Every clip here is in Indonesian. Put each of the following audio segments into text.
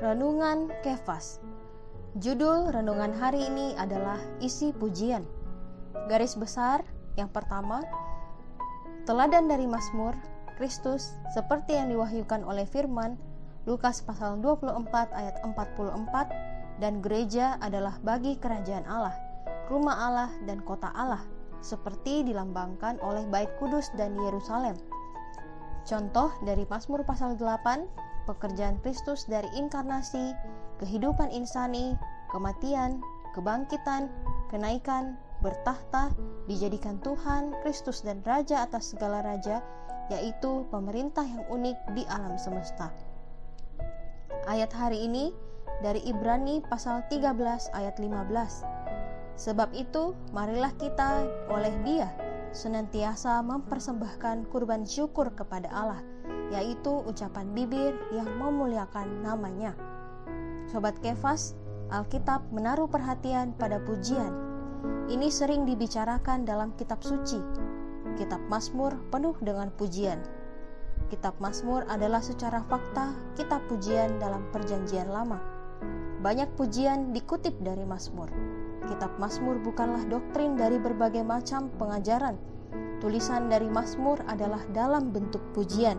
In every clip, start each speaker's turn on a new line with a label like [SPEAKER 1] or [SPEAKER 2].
[SPEAKER 1] Renungan Kefas Judul renungan hari ini adalah isi pujian Garis besar yang pertama Teladan dari Mazmur Kristus seperti yang diwahyukan oleh firman Lukas pasal 24 ayat 44 dan gereja adalah bagi kerajaan Allah, rumah Allah dan kota Allah seperti dilambangkan oleh bait kudus dan Yerusalem. Contoh dari Mazmur pasal 8 pekerjaan Kristus dari inkarnasi, kehidupan insani, kematian, kebangkitan, kenaikan, bertahta, dijadikan Tuhan, Kristus dan Raja atas segala raja, yaitu pemerintah yang unik di alam semesta. Ayat hari ini dari Ibrani pasal 13 ayat 15. Sebab itu, marilah kita oleh Dia senantiasa mempersembahkan kurban syukur kepada Allah yaitu ucapan bibir yang memuliakan namanya. Sobat Kefas, Alkitab menaruh perhatian pada pujian. Ini sering dibicarakan dalam kitab suci. Kitab Mazmur penuh dengan pujian. Kitab Mazmur adalah secara fakta kitab pujian dalam Perjanjian Lama. Banyak pujian dikutip dari Mazmur. Kitab Mazmur bukanlah doktrin dari berbagai macam pengajaran. Tulisan dari Mazmur adalah dalam bentuk pujian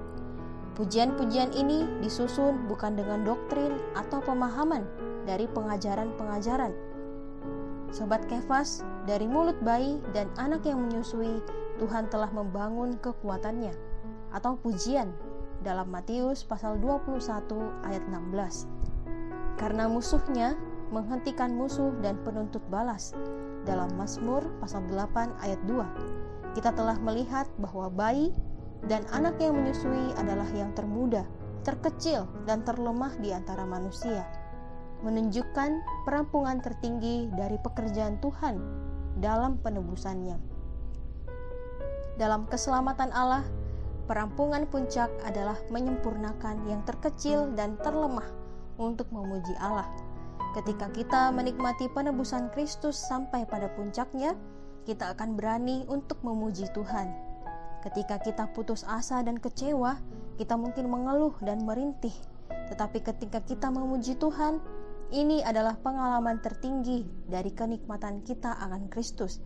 [SPEAKER 1] Pujian-pujian ini disusun bukan dengan doktrin atau pemahaman dari pengajaran-pengajaran. Sobat Kefas, dari mulut bayi dan anak yang menyusui, Tuhan telah membangun kekuatannya atau pujian dalam Matius pasal 21 ayat 16. Karena musuhnya menghentikan musuh dan penuntut balas dalam Mazmur pasal 8 ayat 2. Kita telah melihat bahwa bayi dan anak yang menyusui adalah yang termuda, terkecil, dan terlemah di antara manusia, menunjukkan perampungan tertinggi dari pekerjaan Tuhan dalam penebusannya. Dalam keselamatan Allah, perampungan puncak adalah menyempurnakan yang terkecil dan terlemah untuk memuji Allah. Ketika kita menikmati penebusan Kristus sampai pada puncaknya, kita akan berani untuk memuji Tuhan Ketika kita putus asa dan kecewa, kita mungkin mengeluh dan merintih. Tetapi ketika kita memuji Tuhan, ini adalah pengalaman tertinggi dari kenikmatan kita akan Kristus.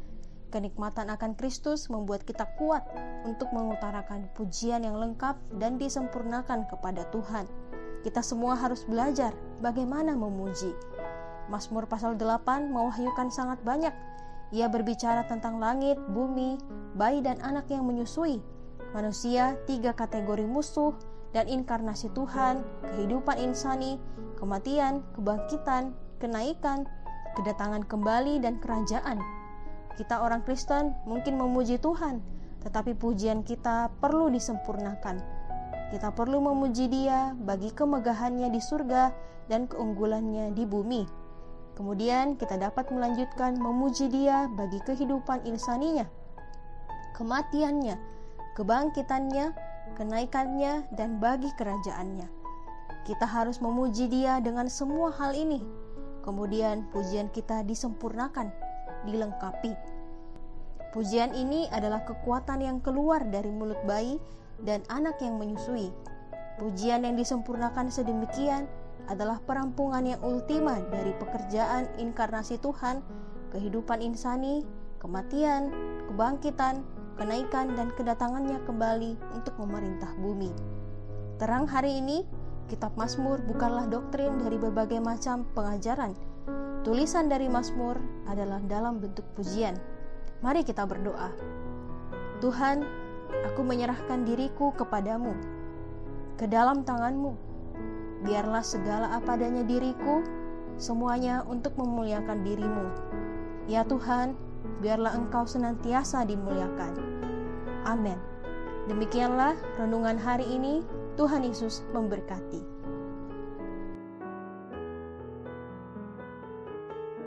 [SPEAKER 1] Kenikmatan akan Kristus membuat kita kuat untuk mengutarakan pujian yang lengkap dan disempurnakan kepada Tuhan. Kita semua harus belajar bagaimana memuji. Mazmur pasal 8 mewahyukan sangat banyak ia berbicara tentang langit, bumi, bayi dan anak yang menyusui, manusia, tiga kategori musuh, dan inkarnasi Tuhan, kehidupan insani, kematian, kebangkitan, kenaikan, kedatangan kembali, dan kerajaan. Kita orang Kristen mungkin memuji Tuhan, tetapi pujian kita perlu disempurnakan. Kita perlu memuji Dia bagi kemegahannya di surga dan keunggulannya di bumi. Kemudian kita dapat melanjutkan memuji dia bagi kehidupan insaninya, kematiannya, kebangkitannya, kenaikannya, dan bagi kerajaannya. Kita harus memuji dia dengan semua hal ini. Kemudian pujian kita disempurnakan, dilengkapi. Pujian ini adalah kekuatan yang keluar dari mulut bayi dan anak yang menyusui. Pujian yang disempurnakan sedemikian adalah perampungan yang ultima dari pekerjaan inkarnasi Tuhan, kehidupan insani, kematian, kebangkitan, kenaikan, dan kedatangannya kembali untuk memerintah bumi. Terang hari ini, Kitab Mazmur bukanlah doktrin dari berbagai macam pengajaran. Tulisan dari Mazmur adalah dalam bentuk pujian. Mari kita berdoa. Tuhan, aku menyerahkan diriku kepadamu, ke dalam tanganmu biarlah segala apa adanya diriku, semuanya untuk memuliakan dirimu. Ya Tuhan, biarlah Engkau senantiasa dimuliakan. Amin. Demikianlah renungan hari ini. Tuhan Yesus memberkati.